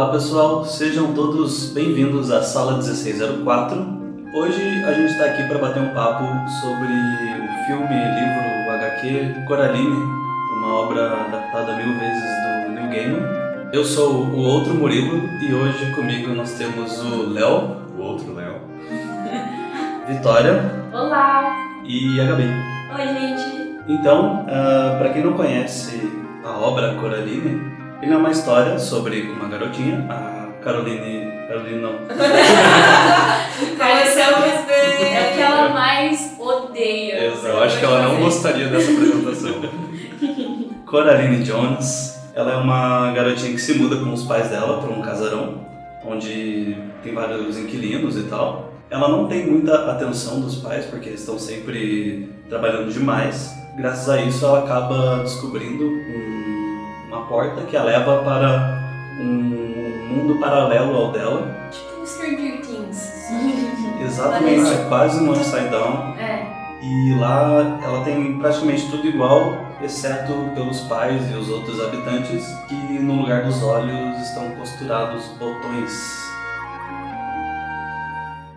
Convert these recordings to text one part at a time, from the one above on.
Olá pessoal, sejam todos bem-vindos à sala 1604. Hoje a gente está aqui para bater um papo sobre o filme, livro, HQ Coraline, uma obra adaptada mil vezes do Neil Gaiman. Eu sou o outro Murilo e hoje comigo nós temos o Léo, O outro Léo. Vitória Olá! e a Gabi. Oi, gente! Então, para quem não conhece a obra Coraline, ele é uma história sobre uma garotinha, a Caroline. Caroline não. Começamos bem! É o que ela mais odeia. Eu acho que ela não gostaria dessa apresentação. Coraline Jones. Ela é uma garotinha que se muda com os pais dela para um casarão, onde tem vários inquilinos e tal. Ela não tem muita atenção dos pais, porque eles estão sempre trabalhando demais. Graças a isso, ela acaba descobrindo um- porta que a leva para um mundo paralelo ao dela. Tipo Stranger Things. Exatamente, Parece. é quase um upside down. É. E lá ela tem praticamente tudo igual, exceto pelos pais e os outros habitantes, que no lugar dos olhos estão costurados botões.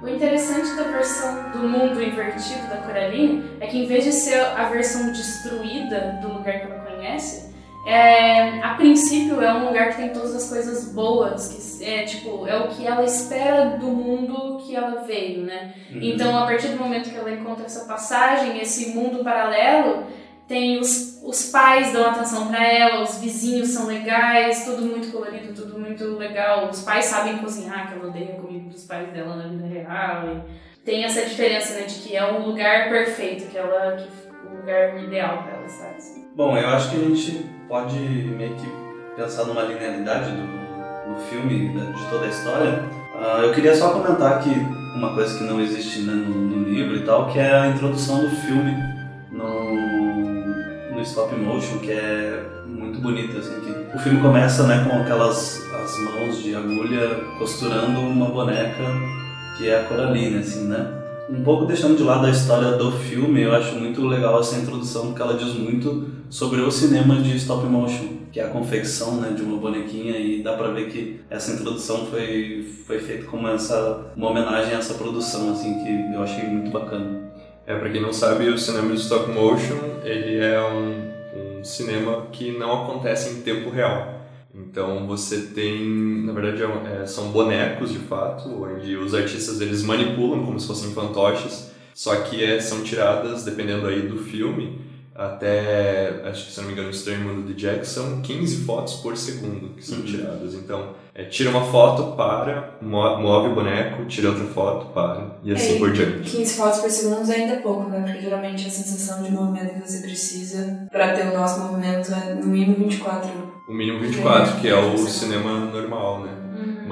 O interessante da versão do mundo invertido da Coraline é que em vez de ser a versão destruída do lugar que ela conhece, é, a princípio é um lugar que tem todas as coisas boas, que é tipo, é o que ela espera do mundo que ela veio, né? Então, a partir do momento que ela encontra essa passagem, esse mundo paralelo, tem os, os pais dão atenção pra ela, os vizinhos são legais, tudo muito colorido, tudo muito legal. Os pais sabem cozinhar, que ela odeia a comida dos pais dela na vida real. E tem essa diferença, né, de que é um lugar perfeito, que ela, que, o lugar ideal pra ela, sabe? Bom, eu acho que a gente pode meio que pensar numa linearidade do, do filme, da- de toda a história. Ah, eu queria só comentar que uma coisa que não existe né, no, no livro e tal, que é a introdução do filme no, no stop motion, que é muito bonita, assim, que o filme começa né, com aquelas as mãos de agulha costurando uma boneca que é a Coraline, assim, né? Um pouco deixando de lado a história do filme, eu acho muito legal essa introdução, porque ela diz muito sobre o cinema de stop motion, que é a confecção né, de uma bonequinha, e dá pra ver que essa introdução foi, foi feita como essa, uma homenagem a essa produção, assim, que eu achei muito bacana. É, pra quem não sabe, o cinema de stop motion, ele é um, um cinema que não acontece em tempo real. Então você tem, na verdade, é é, são bonecos de fato, onde os artistas eles manipulam como se fossem fantoches, só que é, são tiradas, dependendo aí do filme, até, acho que se não me engano, o Estranho Mundo de Jack, são 15 fotos por segundo que são Uhum. tiradas. Então, é, tira uma foto, para, mo- move o boneco, tira outra foto, para, e assim É, por diante. 15 fotos por segundo ainda é pouco, né? Porque geralmente a sensação de movimento que você precisa pra ter o nosso movimento é no mínimo 24. O mínimo 24, que é o Sim. cinema normal, né?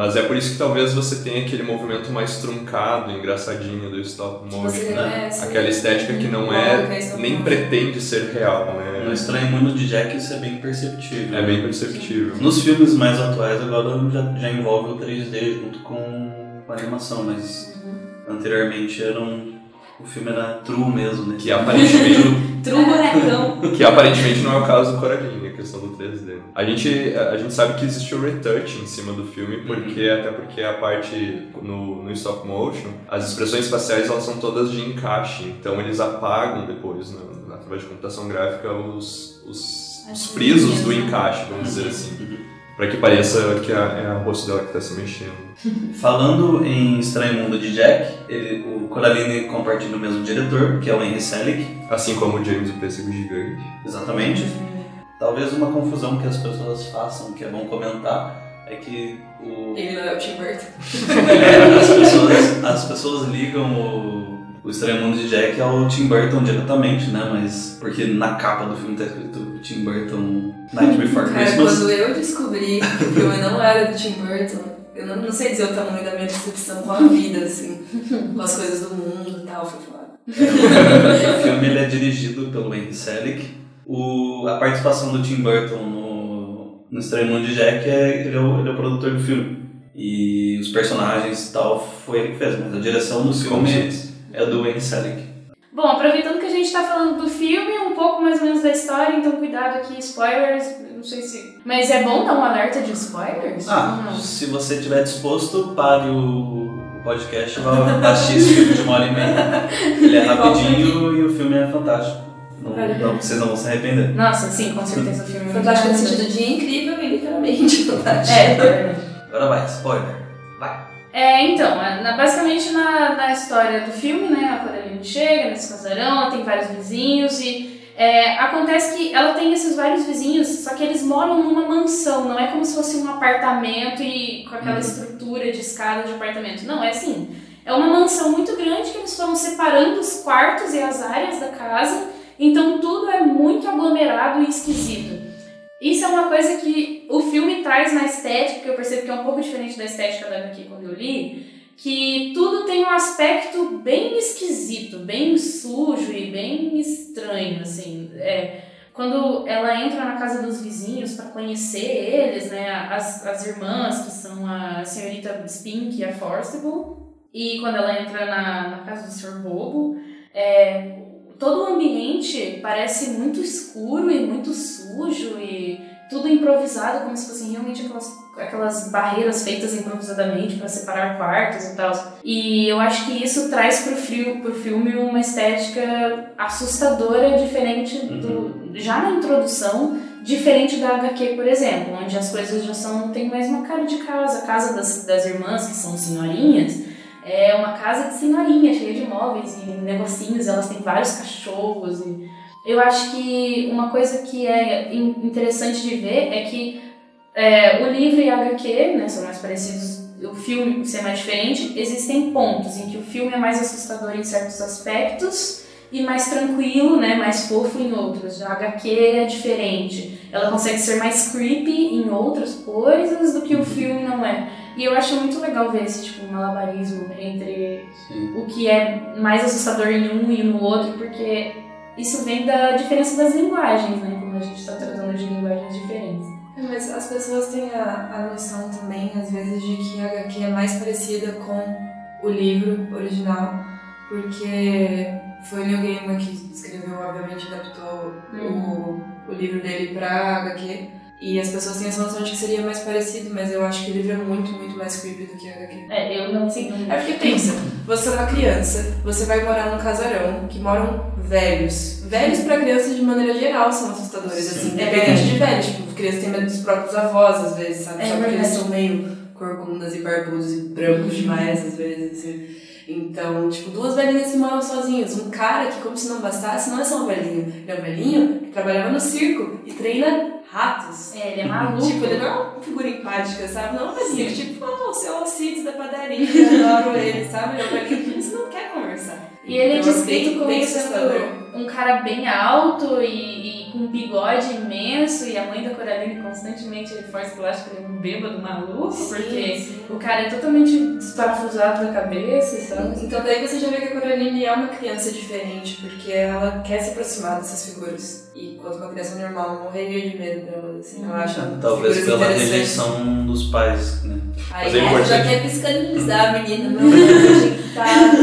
Mas é por isso que talvez você tenha aquele movimento mais truncado, engraçadinho do stop motion. né? reconhece. Aquela estética que não é, é nem pretende ser real, No né? Estranho Mundo de Jack isso é bem perceptível. É bem perceptível. Nos filmes mais atuais agora já, já envolve o 3D junto com, com a animação, mas anteriormente era um, o filme era true mesmo, né? Que aparentemente, True bonecão. que aparentemente não é o caso do Coraline, a questão do 3D. A gente, a gente sabe que existe o retouch em cima do filme, porque até porque a parte no, no stop motion, as expressões faciais elas são todas de encaixe, então eles apagam depois, né, através de computação gráfica, os, os, os frisos do né? encaixe, vamos dizer assim. Pra que pareça que é, é o rosto dela que tá se mexendo. Falando em Estranho Mundo de Jack, ele- o Coraline compartilha o mesmo diretor, que é o Henry Selick, Assim como o James o Pêssego Gigante. exatamente. Talvez uma confusão que as pessoas façam, que é bom comentar, é que o, Ele não é o Tim Burton. é, as, pessoas, as pessoas ligam o, o Estranho Mundo de Jack ao Tim Burton diretamente, né? Mas porque na capa do filme tá escrito Tim Burton Night Before Cara, Christmas. quando eu descobri que o filme não era do Tim Burton, eu não, não sei dizer o tamanho da minha decepção com a vida, assim, com as coisas do mundo e tal, foi foda. O filme ele é dirigido pelo Henry Selick. O, a participação do Tim Burton no, no Estranho Mundo de Jack é ele, é o, ele é o produtor do filme. E os personagens e tal foi ele que fez, mas a direção do filme é do Henry Selick. Bom, aproveitando que a gente tá falando do filme, um pouco mais ou menos da história, então cuidado aqui, spoilers. Não sei se Mas é bom dar um alerta de spoilers? Ah, se você estiver disposto, pare o podcast e vá assistir esse filme de uma hora e meia. Ele é rapidinho e o filme é fantástico. Não, não- vocês não vão se arrepender. Nossa, sim, com certeza o filme é Fantástico no sentido de incrível e literalmente fantástico. É. Agora vai, spoiler. É, então, na- basicamente na, na história do filme, né, a Coraline chega nesse casarão, ela tem vários vizinhos e é, acontece que ela tem esses vários vizinhos, só que eles moram numa mansão, não é como se fosse um apartamento e com aquela Uhum. estrutura de escada de apartamento. Não, é assim, é uma mansão muito grande que eles foram separando os quartos e as áreas da casa, então tudo é muito aglomerado e esquisito. Isso é uma coisa que o filme traz na estética, que eu percebo que é um pouco diferente da estética da HQ quando eu li, que tudo tem um aspecto bem esquisito, bem sujo e bem estranho, assim. É, quando ela entra na casa dos vizinhos para conhecer eles, né, as, as irmãs, que são a senhorita Spink e a Forcible, e quando ela entra na, na casa do Sr. Bobo, é, todo o ambiente parece muito escuro e muito sujo e tudo improvisado, como se fossem realmente aquelas, aquelas barreiras feitas improvisadamente para separar quartos e tal. E eu acho que isso traz pro, frio, pro filme uma estética assustadora, diferente do. já na introdução, diferente da HQ, por exemplo, onde as coisas já são. tem mais uma cara de casa. A casa das, das irmãs, que são senhorinhas, é uma casa de senhorinha, cheia de móveis e negocinhos, elas têm vários cachorros e eu acho que uma coisa que é in- interessante de ver é que é, o livro e a HQ né, são mais parecidos, o filme ser mais diferente, existem pontos em que o filme é mais assustador em certos aspectos e mais tranquilo, né, mais fofo em outros. A HQ é diferente, ela consegue ser mais creepy em outras coisas do que o filme não é. E eu acho muito legal ver esse tipo malabarismo entre Sim. o que é mais assustador em um e no outro, porque isso vem da diferença das linguagens, né? Como a gente está tratando de linguagens diferentes. É, Mas as pessoas têm a, a noção também, às vezes, de que a HQ é mais parecida com o livro original, porque foi o Neil Gaiman que escreveu, obviamente, adaptou o, o livro dele pra HQ, e as pessoas têm essa noção de que seria mais parecido, mas eu acho que o livro é muito, muito mais creepy do que a HQ. É, eu não sei. É porque pensa, você é uma criança, você vai morar num casarão que moram velhos. Velhos pra crianças de maneira geral são assustadores, assim, Sim. independente de velhos. Tipo, crianças têm medo dos próprios avós, às vezes, sabe? É Só porque eles são meio corcundas e barbudos e brancos demais, às vezes, assim. Então, tipo, duas velhinhas que moram sozinhas. Um cara que, como se não bastasse, não é só um velhinho. Ele é um velhinho que trabalhava no circo e treina ratos. É, ele é maluco. Tipo, ele não é uma figura empática, sabe? Não é um velhinho tipo, ah, o seu Alcides da padaria, eu adoro ele, sabe? Ele é um velhinho que você não quer conversar. E ele é Então, descrito como sendo. Um cara bem alto e, e com um bigode imenso, e a mãe da Coraline constantemente reforça que ela acha que ele é um bêbado maluco, porque Sim, sim. o cara é totalmente desparafusado da cabeça e tal. Então daí você já vê que a Coraline é uma criança diferente, porque ela quer se aproximar dessas figuras. E quando uma criança normal morreria de medo delas, assim, ela acha Talvez figuras pela rejeição dos pais, né? Aí Mas é importante. já quer psicanalizar a menina, não rejeitada.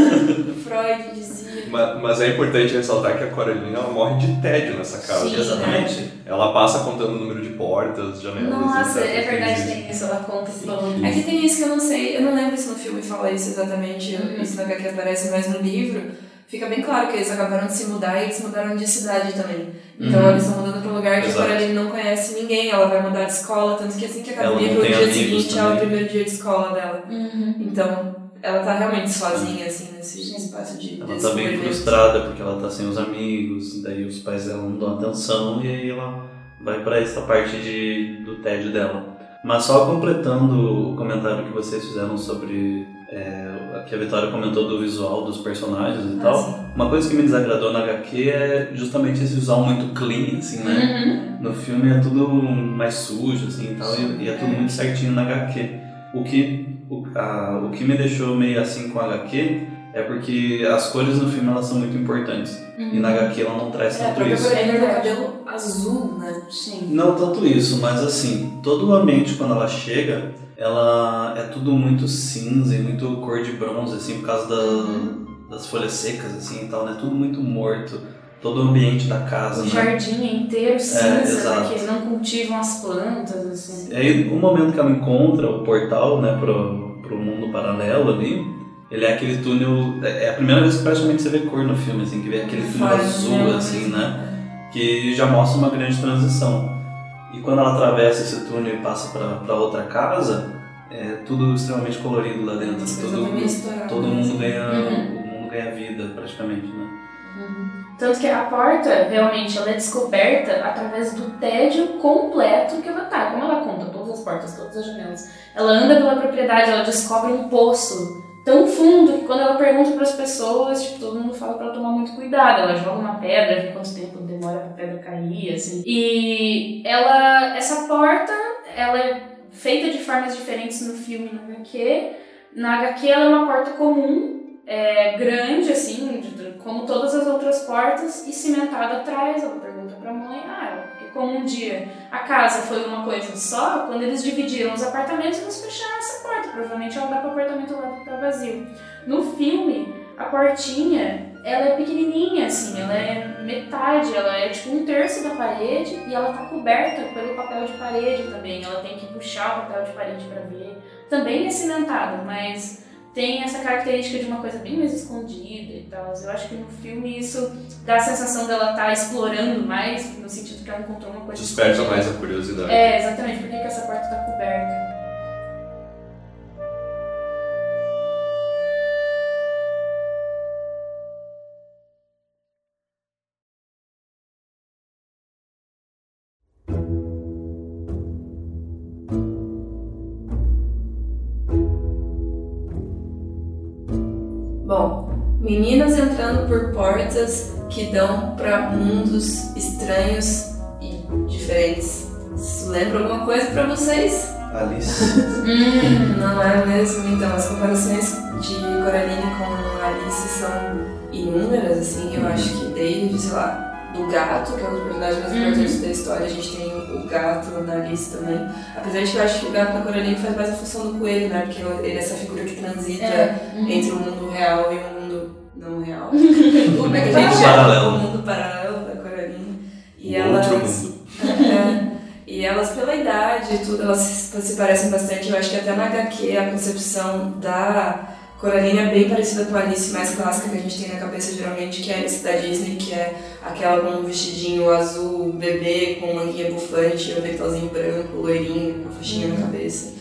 Freud dizia. Ma- Mas é importante ressaltar que a Coraline ela morre de tédio nessa casa. Sim. Exatamente. Ela passa contando o número de portas, janelas. Nossa, etc. é verdade, tem isso, ela conta todo. É que tem isso que eu não sei, eu não lembro se no filme fala isso exatamente, Uhum. isso na HQ aparece, mas no livro fica bem claro que eles acabaram de se mudar e eles mudaram de cidade também. Então Uhum. eles estão mudando pra um lugar que Exato. a Coraline não conhece ninguém, ela vai mudar de escola, tanto que assim que acaba o livro, o dia seguinte é o também. primeiro dia de escola dela. Uhum. Então ela tá realmente sozinha, assim, nesse espaço de. Ela tá bem frustrada porque ela tá sem os amigos, daí os pais dela não dão atenção e aí ela vai pra essa parte de, do tédio dela. Mas só completando o comentário que vocês fizeram sobre é, que a Vitória comentou do visual dos personagens e Ah, tal. sim. Uma coisa que me desagradou na HQ é justamente esse visual muito clean, assim, né? Uhum. No filme é tudo mais sujo, assim, e tal, e, e é tudo muito certinho na HQ. O que, o, a, o que me deixou meio assim com a HQ é porque as cores no filme elas são muito importantes. E na HQ ela não traz É, a tanto própria isso. Tem É cabelo azul, né? Sim. Não tanto isso, mas assim, todo o ambiente quando ela chega, ela é tudo muito cinza e muito cor de bronze, assim, por causa da- das folhas secas, assim, e tal, né? Tudo muito morto. Todo o ambiente da casa, O né? jardim é inteiro cinza, exato. porque eles não cultivam as plantas, assim. E aí, o momento que ela encontra o portal, né, pro, pro mundo paralelo ali, ele é aquele túnel. É é a primeira vez que praticamente você vê cor no filme, assim, que vê aquele túnel Fora, azul, né? assim, né? Que já mostra uma grande transição. E quando ela atravessa esse túnel e passa pra outra casa, é tudo extremamente colorido lá dentro. Todo, todo mundo ganha. Uhum. O mundo ganha vida, praticamente, né? Tanto que a porta, realmente, ela é descoberta através do tédio completo que ela tá. Como ela conta todas as portas, todas as janelas. Ela anda pela propriedade, ela descobre um poço tão fundo que quando ela pergunta para as pessoas, tipo, todo mundo fala para ela tomar muito cuidado. Ela joga uma pedra, vê quanto tempo demora pra pedra cair, assim. E ela, essa porta, ela é feita de formas diferentes no filme e no HQ. Na HQ ela é uma porta comum, é, grande, assim, de- como todas as outras portas, e cimentada atrás. Ela pergunta pra mãe, ah, porque como um dia a casa foi uma coisa só, quando eles dividiram os apartamentos, eles fecharam essa porta. Provavelmente ela dá pro apartamento lá que tá vazio. No filme, a portinha, ela é pequenininha, assim, ela é metade, ela é tipo um terço da parede e ela tá coberta pelo papel de parede também. Ela tem que puxar o papel de parede pra ver. Também é cimentado, mas tem essa característica de uma coisa bem mais escondida e tal. Eu acho que no filme isso dá a sensação dela estar explorando mais, no sentido que ela encontrou uma coisa Desperta mais a curiosidade. É, exatamente. Por que, que essa porta tá coberta? Por portas que dão pra mundos estranhos e diferentes. Isso lembra alguma coisa pra vocês? Alice. Hum, Não é mesmo? Então, as comparações de Coraline com Alice são inúmeras, assim. Eu acho que desde, sei lá, do gato, que é um dos personagens mais Uhum. importantes da história, a gente tem o gato na Alice também. Apesar de que eu acho que o gato na Coraline faz mais a função do coelho, né? Porque ele é essa figura que transita É. entre o mundo real e o mundo não real. Como é que a gente Mundo chama? paralelo. O mundo paralelo da Coraline. E Um elas... É, e elas, pela idade e tudo, elas se, parecem bastante. Eu acho que até na HQ a concepção da Coraline é bem parecida com a Alice mais clássica que a gente tem na cabeça geralmente, que é a Alice da Disney, que é aquela com um vestidinho azul bebê, com manguinha bufante, um aventalzinho branco, loirinho, com a faixinha na cabeça.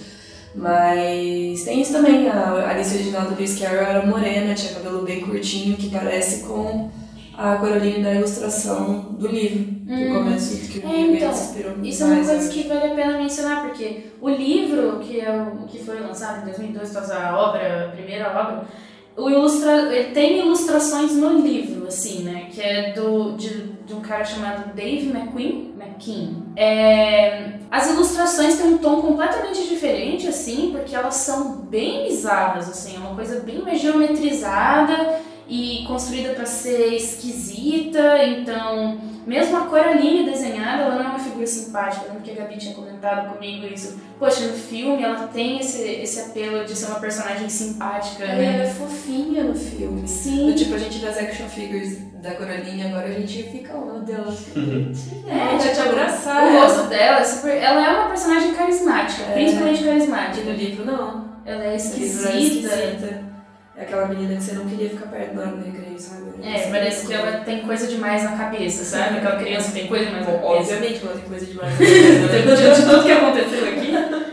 Mas tem isso também, a Alice original do Lewis Carroll era morena, tinha cabelo bem curtinho, que parece com a Coraline da ilustração do livro, do Hum. começo, que o É, então, se inspirou Isso é uma mais, coisa eu que vale a pena mencionar, porque o livro, que, é o, que foi lançado em 2002, então a obra, a primeira obra, o ilustra, ele tem ilustrações no livro, assim, né? Que é do, de, de um cara chamado Dave McQueen. McKean. É, as ilustrações têm um tom completamente diferente, assim, porque elas são bem bizarras, assim, é uma coisa bem mais geometrizada e construída para ser esquisita, então mesmo a Coraline desenhada, ela não é uma figura simpática, lembra que a Gabi tinha comentado comigo isso. Poxa, no filme ela tem esse, esse apelo de ser uma personagem simpática, Ela é né? fofinha no filme. Sim. Do tipo, a gente vê as action figures da Coraline, agora a gente fica, oh meu Deus, bonitinha. É, Vontade de tipo, abraçar O ela. rosto dela é super. Ela é uma personagem carismática, É. principalmente E carismática. no livro, não. Ela é esquisita. ela é esquisita. É aquela menina que você não queria ficar perto do recreio, sabe? É, parece que ela tem coisa demais na cabeça, sabe? Aquela criança tem coisa demais na cabeça. Obviamente que ela tem coisa demais. na cabeça, né? Diante de tudo que aconteceu aqui.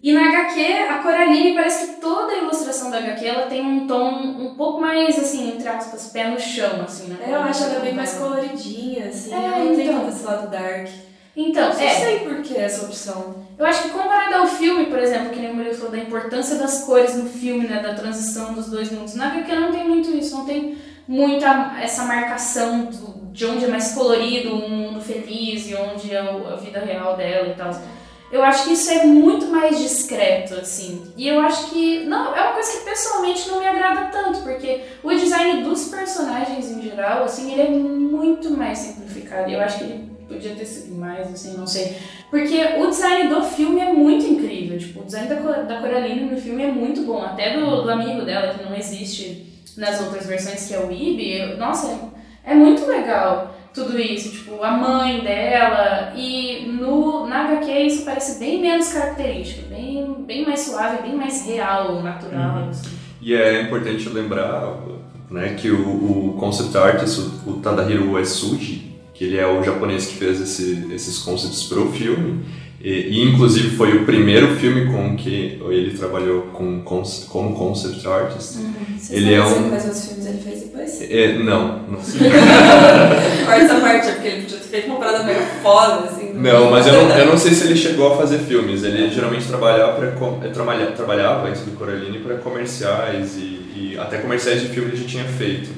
E na HQ, a Coraline parece que toda a ilustração da HQ ela tem um tom um pouco mais, assim, entre aspas, pé no chão, assim, né? É, eu acho ela bem mais coloridinha, assim. É, ela não tem então. tanto esse lado dark. Então, Não é, sei por que essa opção. eu acho que comparado ao filme, por exemplo, que nem o Murilo falou da importância das cores no filme, né, da transição dos dois mundos, na HQ não tem muito isso, não tem muita essa marcação do- de onde é mais colorido, um mundo feliz e onde é a vida real dela e tal. Eu acho que isso é muito mais discreto, assim. E eu acho que. Não, é uma coisa que pessoalmente não me agrada tanto, porque o design dos personagens em geral, assim, ele é muito mais simplificado. E eu acho que ele podia ter sido mais, assim, não sei. Porque o design do filme é muito incrível. Tipo, o design da, da Coraline no filme é muito bom. Até do, do amigo dela, que não existe nas outras versões, que é o Ibi. Nossa, É muito legal tudo isso, tipo, a mãe dela, e no, na HQ isso parece bem menos característico, bem, bem mais suave, bem mais real, natural. Uhum. Assim. E é importante lembrar né, que o, o concept artist, o, o Tadahiro Uesugi, que ele é o japonês que fez esse, esses concepts para o filme, e, e, inclusive foi o primeiro filme com que ele trabalhou com, com como concept artist. Uhum. Ele é um. Quais outros filmes ele fez depois? É, não, não Corta essa parte, porque ele podia ter feito uma parada meio foda, assim. Não, mas eu não, eu não sei se ele chegou a fazer filmes. Ele geralmente trabalhava pra, trabalha, trabalhava antes do Coraline para comerciais e, e até comerciais de filme ele já tinha feito.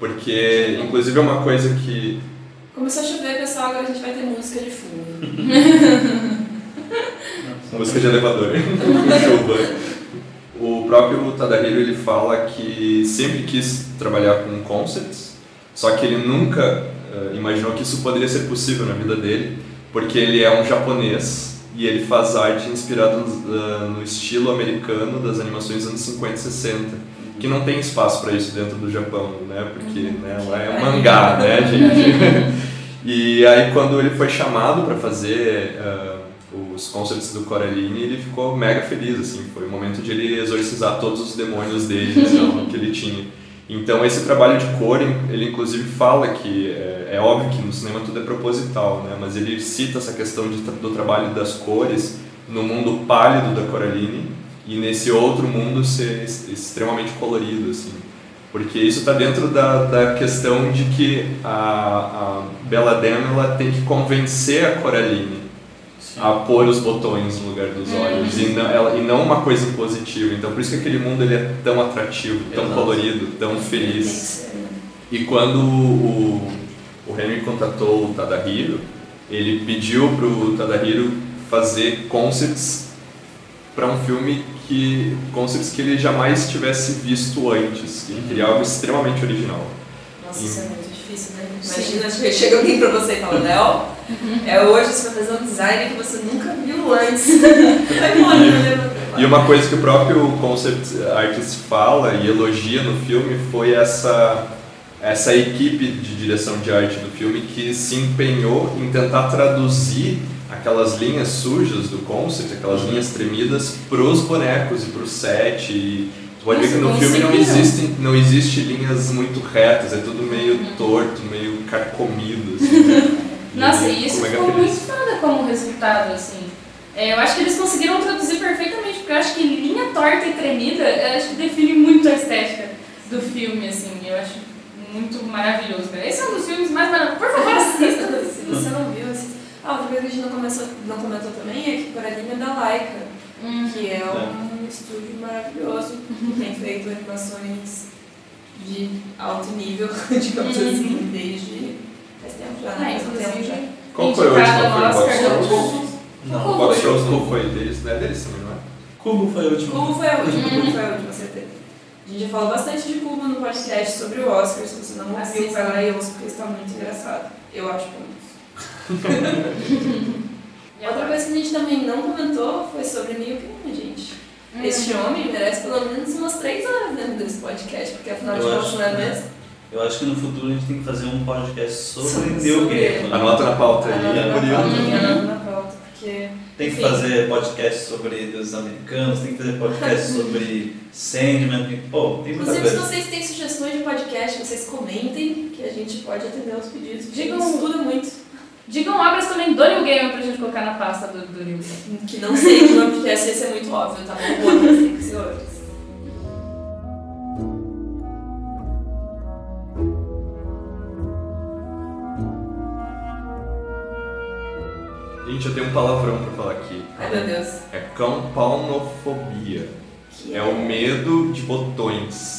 Porque, inclusive, é uma coisa que. Começou a chover, pessoal, agora a gente vai ter música de fundo. música de elevador. Chuva. O próprio Tadahiro ele fala que sempre quis trabalhar com concepts, só que ele nunca uh, imaginou que isso poderia ser possível na vida dele, porque ele é um japonês e ele faz arte inspirado uh, no estilo americano das animações dos anos 50 e 60, que não tem espaço para isso dentro do Japão, né? Porque né, lá é um mangá, né, gente? e aí quando ele foi chamado para fazer uh, os concerts do Coraline, ele ficou mega feliz, assim, foi o momento de ele exorcizar todos os demônios dele, assim, que ele tinha. Então esse trabalho de cor, ele inclusive fala que é, é, óbvio que no cinema tudo é proposital, né? Mas ele cita essa questão de, do trabalho das cores no mundo pálido da Coraline e nesse outro mundo ser extremamente colorido, assim. Porque isso está dentro da, da questão de que a, a Bella Dame ela tem que convencer a Coraline a pôr os botões no lugar dos olhos e, não, ela, e não uma coisa positiva. Então por isso que aquele mundo ele é tão atrativo, tão Exato. colorido, tão feliz. E quando o, o Henry contatou o Tadahiro, ele pediu para o Tadahiro fazer concepts para um filme que concepts que ele jamais tivesse visto antes. Ele queria algo extremamente original. Nossa, e, isso é muito? Imagina, Sim. chega alguém pra você e fala, Léo, é hoje você vai fazer um design que você nunca viu antes. e uma coisa que o próprio concept artist fala e elogia no filme foi essa essa equipe de direção de arte do filme que se empenhou em tentar traduzir aquelas linhas sujas do concept, aquelas linhas tremidas, pros bonecos e pro set e Tu pode ver que no filme não existe, não existe linhas muito retas, é tudo meio uhum. torto, meio carcomido. Assim. Nossa, e isso ficou muito foda como resultado, assim. É, eu acho que eles conseguiram traduzir perfeitamente, porque eu acho que linha torta e tremida, eu acho que define muito a estética do filme, assim. Eu acho muito maravilhoso. Esse é um dos filmes mais maravilhosos. Por favor, assista! Se você não viu, assista. Ah, outra coisa que a gente não, começou, não comentou também é que Coraline é da Laika, hum. que é um estúdio maravilhoso que tem feito animações de alto nível, digamos uhum. assim, desde faz tempo já, né? Ah, faz tempo já. Qual foi o último? Foi o Box Não, o Box Shows foi deles, não é deles também, não é? Cubo foi o último. Cubo foi a última, Cubo foi a última, certeza. A gente já falou bastante de Cubo no podcast sobre o Oscar, se você não ouviu, vai lá e ouça porque está muito engraçado. Eu acho que Outra coisa que a gente também não comentou foi sobre Neil Gaiman, gente. Uhum. Este homem merece pelo menos umas três horas dentro desse podcast, porque afinal de contas não é mesmo? Eu acho que no futuro a gente tem que fazer um podcast sobre, Neil Gaiman. Anota na pauta aí. Anota na pauta, porque... Tem que fazer podcast sobre deuses americanos, tem que fazer podcast sobre Sandman, pô, tem muita Inclusive, se vocês têm sugestões de podcast, vocês comentem, que a gente pode atender aos pedidos. Digam, estuda muito. Digam obras também do New Game pra gente colocar na pasta do, do New Game. Que não sei que nome, porque essa é muito óbvio, tá bom? Outras tem que ser outras. Gente, eu tenho um palavrão pra falar aqui. Ai meu Deus. É campanofobia. Que é, é o medo de botões.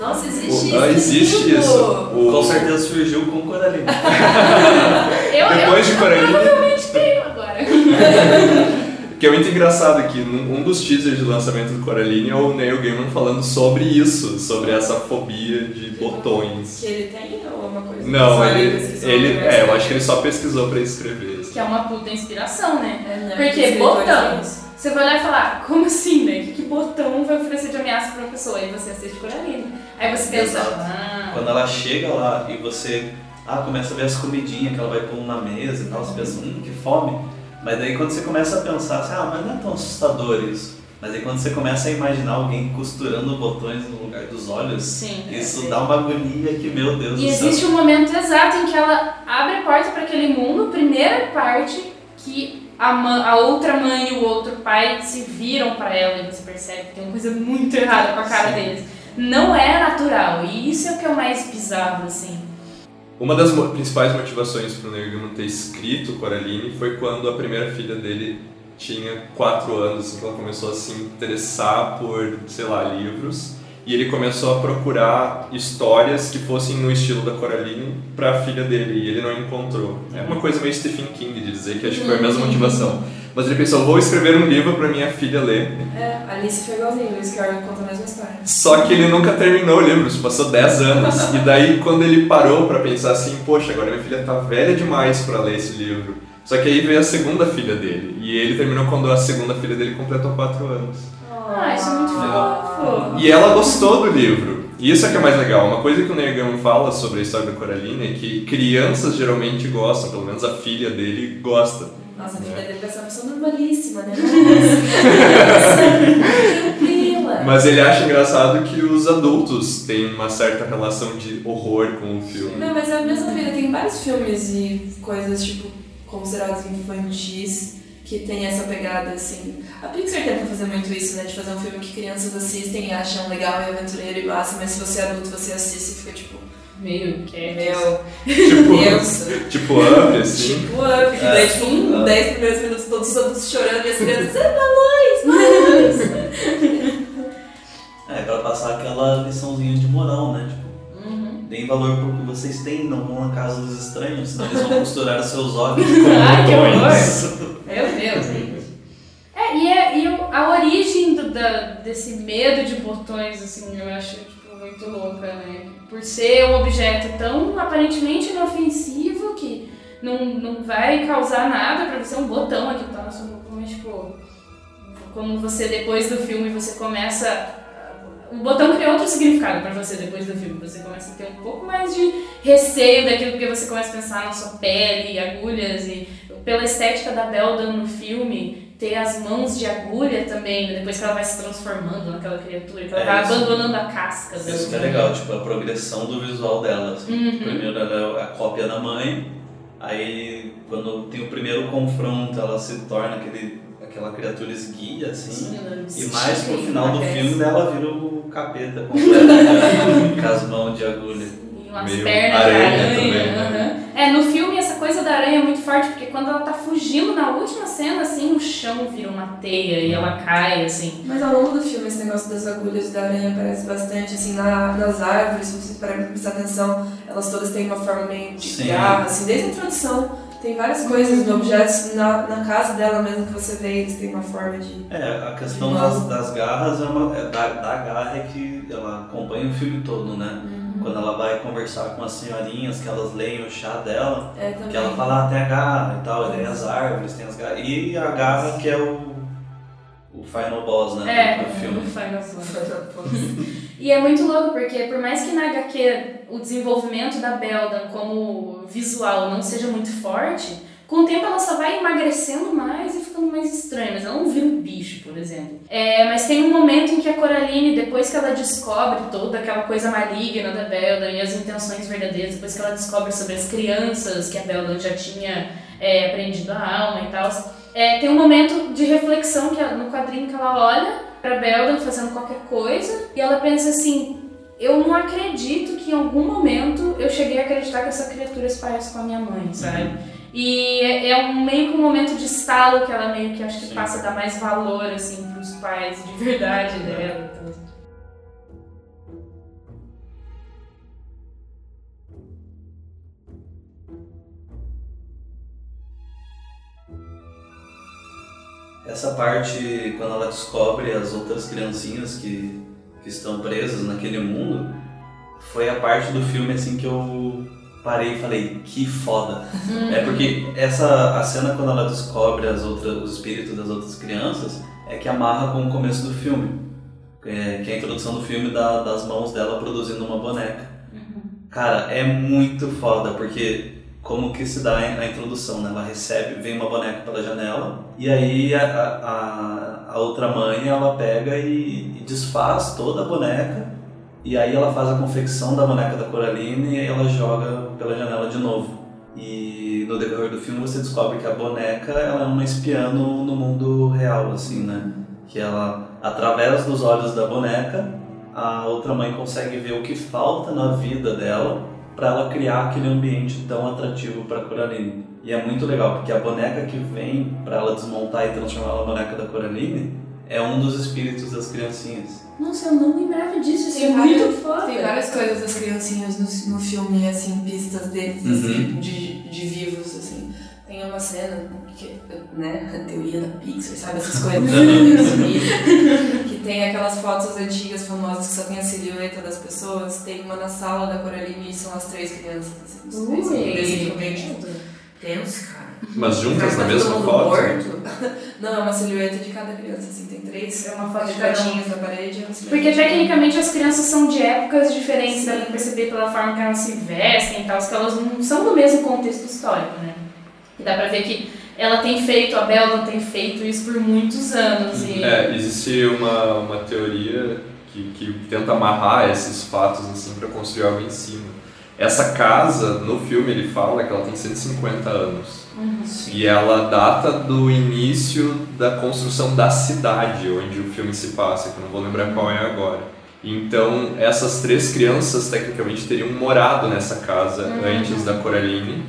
Nossa, existe isso. existe isso. O... Com certeza surgiu com Coraline. eu, Depois eu, de Coraline. Eu provavelmente tenho agora. que é muito engraçado que um dos teasers de lançamento do Coraline é o Neil Gaiman falando sobre isso, sobre essa fobia de botões. Que ele tem ou é uma coisa Não, ele, ele é, eu acho que ele só pesquisou para escrever. Que é uma puta inspiração, né? É, né? Porque botão, você vai olhar e falar, como assim, né? Que, que botão vai oferecer de ameaça pra uma pessoa? Aí você assiste Coraline. Aí você pensa, Exato. ah, Quando ela chega lá e você ah, começa a ver as comidinhas que ela vai pondo na mesa e tal, você pensa, hum, que fome. Mas daí quando você começa a pensar assim, ah, mas não é tão assustador isso. Mas aí quando você começa a imaginar alguém costurando botões no lugar dos olhos, sim. isso dá uma agonia que, meu Deus E do céu. existe um momento exato em que ela abre a porta para aquele mundo, primeira parte que a, ma- a outra mãe e o outro pai se viram para ela e você percebe que tem uma coisa muito errada com a cara Sim. deles. Não é natural, e isso é o que é o mais bizarro, assim. Uma das principais motivações para o Neil ter escrito Coraline foi quando a primeira filha dele tinha 4 anos, que ela começou a se interessar por, sei lá, livros. E ele começou a procurar histórias que fossem no estilo da Coraline para a filha dele, e ele não encontrou. É uma coisa meio Stephen King de dizer que acho que foi a mesma motivação. Mas ele pensou, vou escrever um livro para minha filha ler. É, Alice foi igualzinho, Lewis Carroll conta a mesma história. Só que ele nunca terminou o livro, isso passou 10 anos. E daí, quando ele parou pra pensar assim, poxa, agora minha filha tá velha demais pra ler esse livro. Só que aí veio a segunda filha dele. E ele terminou quando a segunda filha dele completou 4 anos. Ah, isso é muito fofo. E ela gostou do livro. E isso é que é mais legal. Uma coisa que o Neil Gaiman fala sobre a história da Coraline é que crianças geralmente gostam, pelo menos a filha dele gosta. Nossa, a filha dele vai ser uma pessoa normalíssima, né? Tranquila. Mas ele acha engraçado que os adultos têm uma certa relação de horror com o filme. Não, mas é a mesma vida. Tem vários filmes e coisas, tipo, considerados infantis que tem essa pegada, assim. A Pixar tenta fazer muito isso, né? De fazer um filme que crianças assistem e acham legal e aventureiro e massa, mas se você é adulto, você assiste e fica tipo, Meio que é. meu Tipo, Deus. tipo up, assim. Tipo, up. E daí, tipo, uns 10 primeiros minutos, todos os adultos chorando e as crianças, é pra luz, luz. É, pra passar aquela liçãozinha de moral, né? Tipo. Deem valor pro que vocês têm, não vão na casa dos estranhos, senão eles vão costurar os seus olhos. Ai, que botões. horror! Meu Deus, gente. É, e, é, e o- a origem do, da, desse medo de botões, assim, eu acho tipo, muito louca, né? Por ser um objeto tão aparentemente inofensivo que não, não vai causar nada pra você, um botão aqui que tá na sua mas tipo, como você depois do filme você começa. O botão cria outro significado pra você depois do filme. Você começa a ter um pouco mais de receio daquilo porque você começa a pensar na sua pele, agulhas e pela estética da Belda no filme, ter as mãos de agulha também, depois que ela vai se transformando naquela criatura, que ela É vai isso. abandonando a casca. Isso que é legal, tipo, a progressão do visual dela. assim. Uhum. Primeiro ela é a cópia da mãe, aí quando tem o primeiro confronto ela se torna aquele, aquela criatura esguia, assim. Sim, E mais pro final do filme ela vira o capeta completo, com as mãos de agulha. E umas Meio pernas de aranha aranha. também, né? É, no filme essa coisa da aranha é muito forte, porque quando ela tá fugindo na última cena, assim, o chão vira uma teia e ela cai, assim. Mas ao longo do filme, esse negócio das agulhas da aranha aparece bastante, assim, na, nas árvores, se pra prestar atenção, elas todas têm uma forma meio de Sim. garra, assim, desde a introdução. Tem várias coisas, objetos na, na casa dela mesmo que você vê, eles têm uma forma de... É, a questão das, das garras é uma. é da, da garra é que ela acompanha o filme todo, né? Quando ela vai conversar com as senhorinhas, que elas leem o chá dela, É, que ela fala, ah, tem a garra e tal, e daí as árvores, tem as garras. E a garra que é o, o final boss, né? É, do filme. no Final Fantasy. E é muito louco, porque por mais que na HQ o desenvolvimento da Belda como visual não seja muito forte, com o tempo ela só vai emagrecendo mais e ficando mais estranha, mas ela não vira um bicho, por exemplo. É, mas tem um momento em que a Coraline, depois que ela descobre toda aquela coisa maligna da Belda e as intenções verdadeiras, depois que ela descobre sobre as crianças que a Belda já tinha é, aprendido a alma e tal, é, tem um momento de reflexão que ela- no quadrinho que ela olha pra Belda fazendo qualquer coisa e ela pensa assim: eu não acredito que em algum momento eu cheguei a acreditar que essa criatura se parece com a minha mãe, sabe? E é, é um meio que um momento de estalo que ela meio que acho que Sim. passa a dar mais valor assim pros pais de verdade dela. Então, Essa parte, quando ela descobre as outras criancinhas que, que estão presas naquele mundo, foi a parte do filme assim que eu parei e falei, que foda. É porque essa a cena quando ela descobre as outras, os espíritos das outras crianças é que amarra com o começo do filme. É, que é a introdução do filme da, das mãos dela produzindo uma boneca. Cara, é muito foda, porque como que se dá a introdução, né? Ela recebe, vem uma boneca pela janela, e aí a, a, a outra mãe, ela pega e, e desfaz toda a boneca, e aí ela faz a confecção da boneca da Coraline e ela joga pela janela de novo. E no decorrer do filme você descobre que a boneca ela é uma espiã no, no mundo real, assim, né? Que ela, através dos olhos da boneca, a outra mãe consegue ver o que falta na vida dela para ela criar aquele ambiente tão atrativo para Coraline. E é muito legal, porque a boneca que vem para ela desmontar e transformar na boneca da Coraline é um dos espíritos das criancinhas. Nossa, eu não lembrava disso, isso é Tem muito várias- foda. Tem várias coisas das criancinhas no, no filme, assim, pistas deles, Uhum. assim, de, de vivos, assim. Tem uma cena, que, né, a teoria da Pixar, sabe, essas coisas assim, tem aquelas fotos antigas, famosas, que só tem a silhueta das pessoas. Tem uma na sala da Coraline e são as três crianças, assim, os três, tipo, tenso, cara. Mas juntas na mesma foto? morto. Não, é uma silhueta de cada criança, assim, tem três É uma foto de cada um. retratinhos na parede. é Porque tecnicamente as crianças são de épocas diferentes, dá pra perceber pela forma que elas se vestem e tal, que elas não são do mesmo contexto histórico, né? E dá pra ver que ela tem feito, a Belda tem feito isso por muitos anos. E... É, existe uma, uma teoria que, que tenta amarrar esses fatos assim para construir algo em cima. Essa casa, no filme ele fala que ela tem 150 anos. E ela data do início da construção da cidade onde o filme se passa, que eu não vou lembrar qual é agora. Então, essas três crianças tecnicamente teriam morado nessa casa antes da Coraline.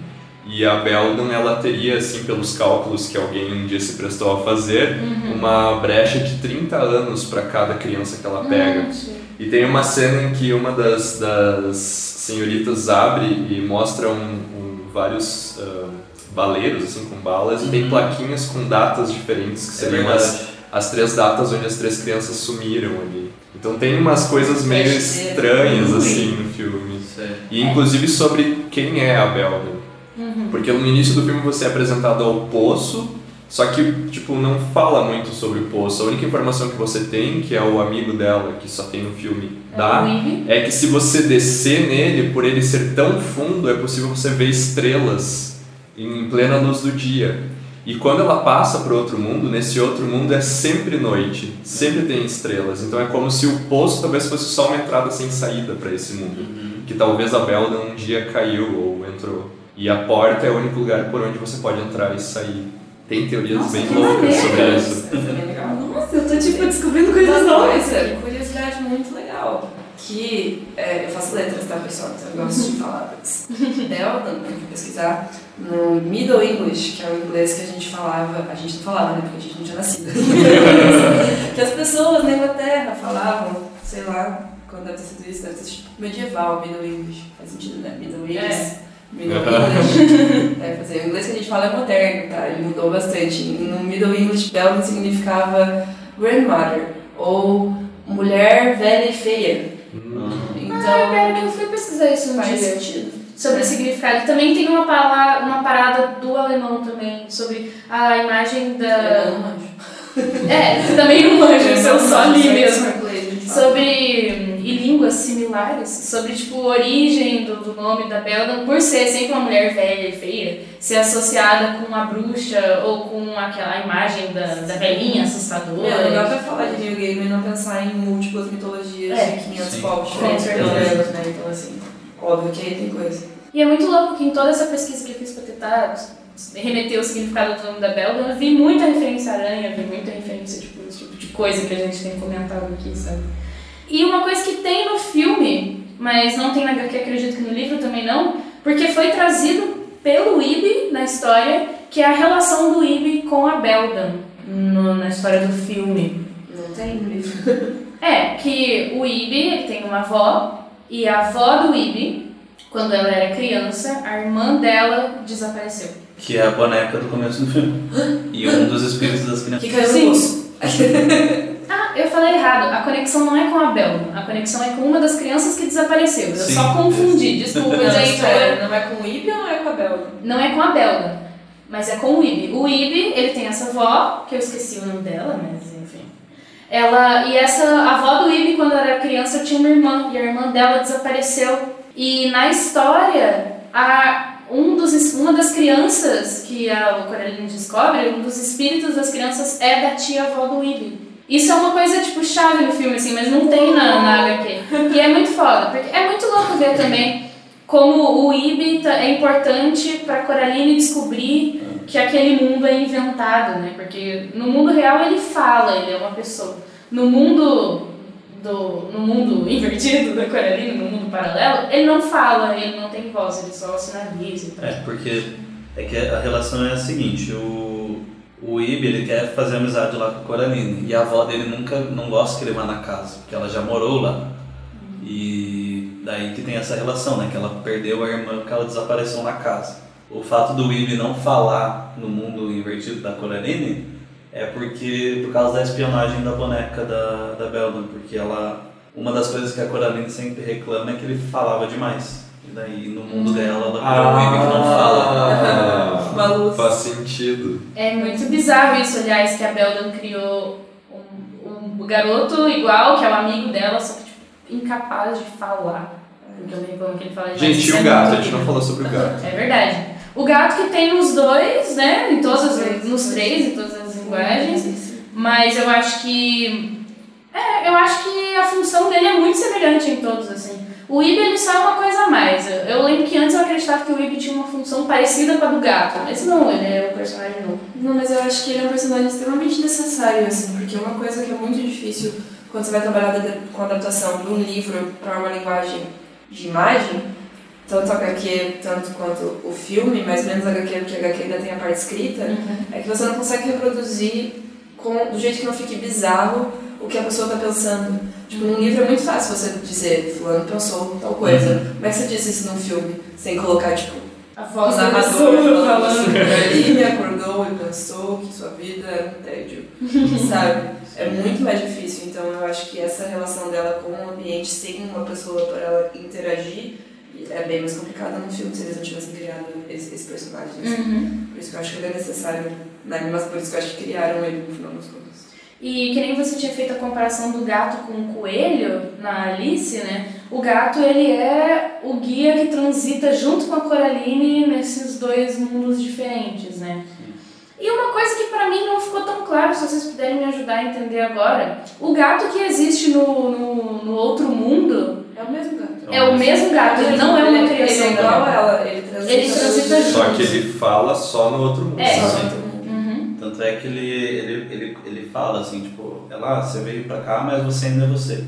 E a Beldon, ela teria, assim, pelos cálculos que alguém um dia se prestou a fazer, uma brecha de 30 anos para cada criança que ela pega. E tem uma cena em que uma das, das senhoritas abre e mostra um, um- vários ah, baleiros assim com balas e tem plaquinhas com datas diferentes que É seriam verdade. as, as três datas onde as três crianças sumiram ali. Então tem umas coisas meio estranhas assim no filme. É. E inclusive sobre quem é a Belden. Porque no início do filme você é apresentado ao poço, só que tipo não fala muito sobre o poço. A única informação que você tem, que é o amigo dela, que só tem no filme, dá, o Ivy. é que se você descer nele, por ele ser tão fundo, é possível você ver estrelas em plena luz do dia. E quando ela passa para outro mundo, nesse outro mundo é sempre noite, sempre tem estrelas. Então é como se o poço talvez fosse só uma entrada sem saída para esse mundo. Que talvez a Belda um dia caiu ou entrou. E a porta é o único lugar por onde você pode entrar e sair. Tem teorias Nossa, bem loucas maneiro. sobre isso. Legal. Nossa, eu tô tipo descobrindo coisas novas. coisa, curiosidade muito legal, que é, eu faço letras, tá, pessoal? Então eu gosto de palavras. Beldan, tem que pesquisar, no Middle English, que é o inglês que a gente falava, a gente não falava, né, porque a gente não tinha nascido. que as pessoas na Inglaterra falavam, sei lá, quando deve ter sido isso, deve ter sido tipo medieval, Middle English. Faz sentido, né? Middle English. Middle English. É, fazer. O inglês que a gente fala é moderno, tá? Ele mudou bastante. No Middle English, Beldan significava grandmother, ou mulher velha e feia. Hum. Ah, Então, pera que eu fui pesquisar isso um faz dia. sentido. Sobre o significado. Também tem uma, pala- uma parada do alemão também, sobre a imagem da... não manjo. É, também não manjo, isso eu só li Só mesmo. Sobre, e línguas similares, sobre, tipo, a origem do, do nome da Beldan, por ser sempre uma mulher velha e feia, ser associada com uma bruxa ou com aquela imagem da, da velhinha assustadora. Meu, não dá pra falar de New Game e não pensar em múltiplas mitologias É, de 500 sim. povos diferentes, né? Então, assim, óbvio que aí tem coisa. E é muito louco que em toda essa pesquisa que eu fiz pra tentar remeter o significado do nome da Beldan, eu vi muita referência à aranha, vi muita referência, tipo, coisa que a gente tem comentado aqui, sabe? E uma coisa que tem no filme, mas não tem na HQ, acredito que no livro também não, porque foi trazido pelo Ibi na história, que é a relação do Ibi com a Beldan no- na história do filme. Não tem no livro. É, que o Ibi ele tem uma avó, e a avó do Ibi, quando ela era criança, a irmã dela desapareceu. Que é a boneca do começo do filme. E um dos espíritos das Que crianças. caiu Sim. no poço. Ah, eu falei errado. A conexão não é com a Bel, a conexão é com uma das crianças que desapareceu. Eu Sim. só confundi, desculpa, Não, gente. espera, não é com o Ibi ou não é com a Belga? Não é com a Belga, mas é com o Ibi. O Ibi, ele tem essa avó, que eu esqueci o nome dela, mas enfim. Ela, e essa a avó do Ibi, quando ela era criança, tinha uma irmã, e a irmã dela desapareceu. E na história, a, um dos, uma das crianças que a, Coraline descobre, um dos espíritos das crianças é da tia-avó do Ibi. Isso é uma coisa, tipo, chave no filme, assim, mas não tem na, na HQ. E é muito foda, porque é muito louco ver também como o Ibi tá- é importante para Coraline descobrir que aquele mundo é inventado, né? Porque no mundo real ele fala, ele é uma pessoa. No mundo do no mundo invertido da Coraline, no mundo paralelo, ele não fala, ele não tem voz, ele só sinaliza e tal. É, porque é que a relação é a seguinte, o, o Ibi ele quer fazer amizade lá com a Coraline e a avó dele nunca não gosta que ele vá na casa, porque ela já morou lá. E daí que tem essa relação, né? Que ela perdeu a irmã porque ela desapareceu na casa. O fato do Ibi não falar no mundo invertido da Coraline é porque por causa da espionagem da boneca da, da Beldan, porque ela uma das coisas que a Coraline sempre reclama é que ele falava demais. E daí no mundo dela ela o Ibi que não fala. Uma luz. Faz sentido. É muito bizarro isso, aliás, que a Beldan criou um, um garoto igual, que é o amigo dela, só que tipo, incapaz de falar. Porque eu reclamo que ele fala demais. Gente, e é o gato? muito A gente não falou sobre o gato. É verdade. O gato que tem nos dois, né? Em todas as, nos três, em todas as linguagens. Mas eu acho que. É, eu acho que a função dele é muito semelhante em todos, assim. O Ibi ele só é uma coisa a mais. Eu, eu lembro que antes eu acreditava que o Ibi tinha uma função parecida com a do gato. Mas não, ele é um personagem novo. Não, mas eu acho que ele é um personagem extremamente necessário, assim, porque uma coisa que é muito difícil quando você vai trabalhar com adaptação de um livro para uma linguagem de imagem, tanto HQ, tanto quanto o filme, mas menos HQ, porque HQ ainda tem a parte escrita, é que você não consegue reproduzir com, do jeito que não fique bizarro o que a pessoa está pensando. Tipo, num livro é muito fácil você dizer, fulano pensou tal coisa. Como é que você diz isso num filme? Sem colocar, tipo, A voz da pessoa falando. Ele acordou e pensou que sua vida era um tédio, sabe? É muito mais difícil, então eu acho que essa relação dela com o ambiente sem uma pessoa para ela interagir é bem mais complicada no filme se eles não tivessem criado esse, esse personagem. Uhum. Por isso que eu acho que ele é necessário na animação, por isso que eu acho que criaram ele no final das contas. E que nem você tinha feito a comparação do gato com o coelho na Alice, né? O gato, ele é o guia que transita junto com a Coraline nesses dois mundos diferentes, né? E uma coisa que pra mim não ficou tão claro, se vocês puderem me ajudar a entender agora, o gato que existe no, no, no outro mundo É o mesmo gato. é o mesmo gato, ele não é uma Ele criação é da igual a ela, ele transita, Ele transita Só junto. que ele fala só no outro mundo. É. Só Sim. no outro mundo. Uhum. Tanto é que ele, ele, ele, ele fala assim, tipo, ela, ah, você veio pra cá, mas você ainda é você.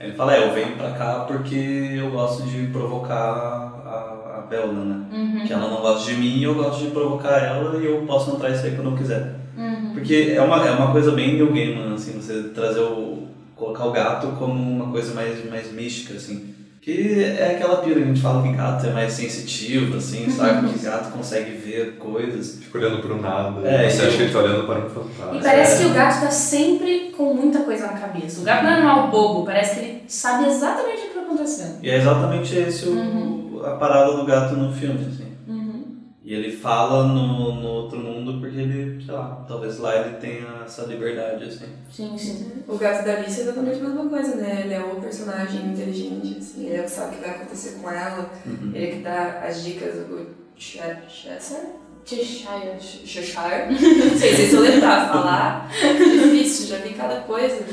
Ele fala, é, eu venho pra cá porque eu gosto de provocar a, a Belna, né? Uhum. Que ela não gosta de mim e eu gosto de provocar ela e eu posso não trair isso aí quando eu quiser. Uhum. Porque é uma, é uma coisa bem New Game, assim, você trazer o. colocar o gato como uma coisa mais, mais mística, assim. Que é aquela pira, a gente fala que gato é mais sensitivo, assim, sabe? Que gato consegue ver coisas. Fica olhando pro nada. É, você eu- acha que ele tá olhando para um fantasma. E parece que o gato tá sempre com muita coisa na cabeça. O gato não é animal bobo, parece que ele sabe exatamente o que tá acontecendo. E é exatamente esse o, a parada do gato no filme, assim. E ele fala no, no outro mundo porque ele, sei lá, talvez lá ele tenha essa liberdade, assim. Sim, sim. O gato da Alice é exatamente a mesma coisa, né? Ele é o personagem inteligente, assim, ele é o que sabe o que vai acontecer com ela, Uhum. ele é que dá as dicas, o Ch- Cheshire? Cheshire. Ch- Cheshire? Não sei se eu lembrar falar. Difícil, já vi cada coisa.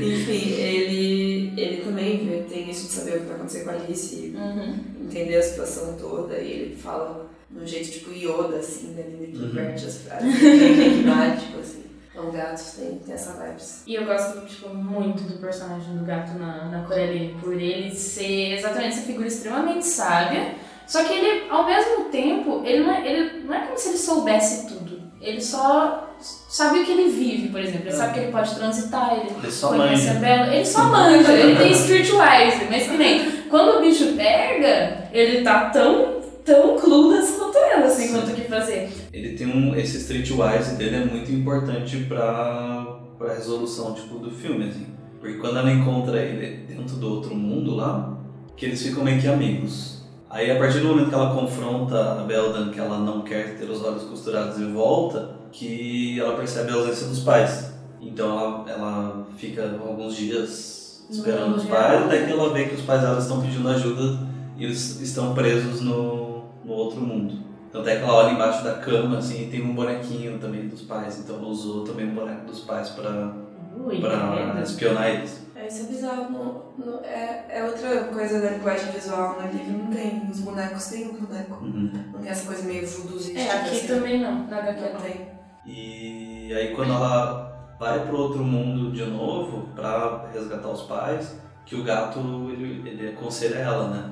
Enfim, ele, ele também tem isso de saber o que vai acontecer com a Alice e Uhum. entender a situação toda, e ele fala de um jeito tipo Yoda, assim, né? Ele que Uhum. inverte as frases, bem enigmático, assim. Então, gatos tem, tem essa vibes. E eu gosto, tipo, muito do personagem do gato na, na Coraline, por ele ser exatamente essa figura extremamente sábia, só que ele, ao mesmo tempo, ele não é, ele não é como se ele soubesse tudo. Ele só sabe o que ele vive, por exemplo. Ele sabe que ele pode transitar, ele Ele só conhece manja. a Bela. Ele só manja, ele tem streetwise, mas que nem quando o bicho pega, ele tá tão, tão clueless quanto ela, assim, quanto o que fazer. ele tem um. Esse streetwise dele é muito importante pra, pra resolução tipo, do filme, assim. Porque quando ela encontra ele dentro do outro mundo lá, que eles ficam meio que amigos. Aí a partir do momento que ela confronta a Beldan, que ela não quer ter os olhos costurados e volta, que ela percebe a ausência dos pais. Então ela, ela fica alguns dias esperando os pais, até que ela vê que os pais dela estão pedindo ajuda e eles estão presos no, no outro mundo. Tanto é que ela olha embaixo da cama, assim, e tem um bonequinho também dos pais. Então ela usou também um boneco dos pais pra, Ui, pra credo. espionar eles. É, isso é bizarro. No, no- é, é outra coisa da linguagem visual no livro. Não tem. Os bonecos têm um boneco. Uhum. Não tem essa coisa meio voodooística. É, aqui assim. também não, na HQ não. tem. E aí quando ela vai pro outro mundo de novo pra resgatar os pais, que o gato ele, ele aconselha ela, né?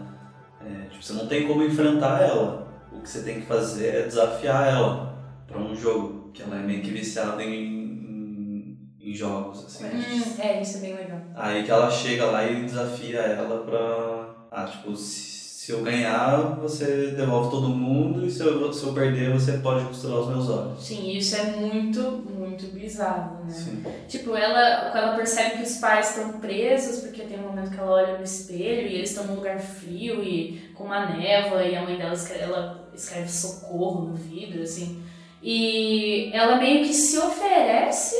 É, tipo, você não tem como enfrentar ela. O que você tem que fazer é desafiar ela pra um jogo, que ela é meio que viciada em, em, em jogos, assim. Hum, é, isso é bem legal. Aí que ela chega lá e desafia ela pra. Ah, tipo, se, se eu ganhar, você devolve todo mundo, e se eu, se eu perder, você pode costurar os meus olhos. Sim, isso é muito, muito bizarro, né? Sim. Tipo, ela, quando ela percebe que os pais estão presos, porque tem um momento que ela olha no espelho e eles estão num lugar frio e com uma névoa e a mãe dela escreve, ela escreve socorro no vidro, assim. E ela meio que se oferece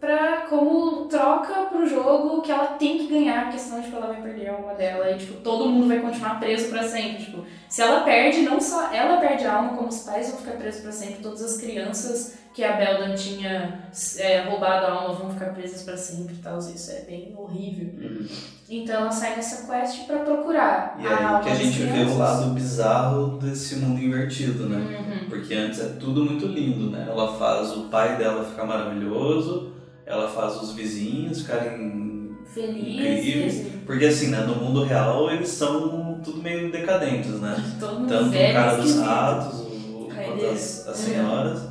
pra, como troca pro jogo que ela tem que ganhar, porque senão tipo, ela vai perder a alma dela e tipo, todo mundo vai continuar preso pra sempre. Tipo, se ela perde, não só ela perde a alma, como os pais vão ficar presos pra sempre, todas as crianças que a Beldan tinha é, roubado a alma vão ficar presas pra sempre e tal. Isso é bem horrível. Uhum. Então ela sai nessa quest pra procurar E a aí alma que a gente vê o lado bizarro desse mundo invertido, né? Uhum. Porque antes é tudo muito lindo, né? Ela faz o pai dela ficar maravilhoso, ela faz os vizinhos ficarem. Felizes. Porque assim, né? No mundo real eles são tudo meio decadentes, né? Todo mundo Tanto o cara dos ratos, o, quanto as, as senhoras.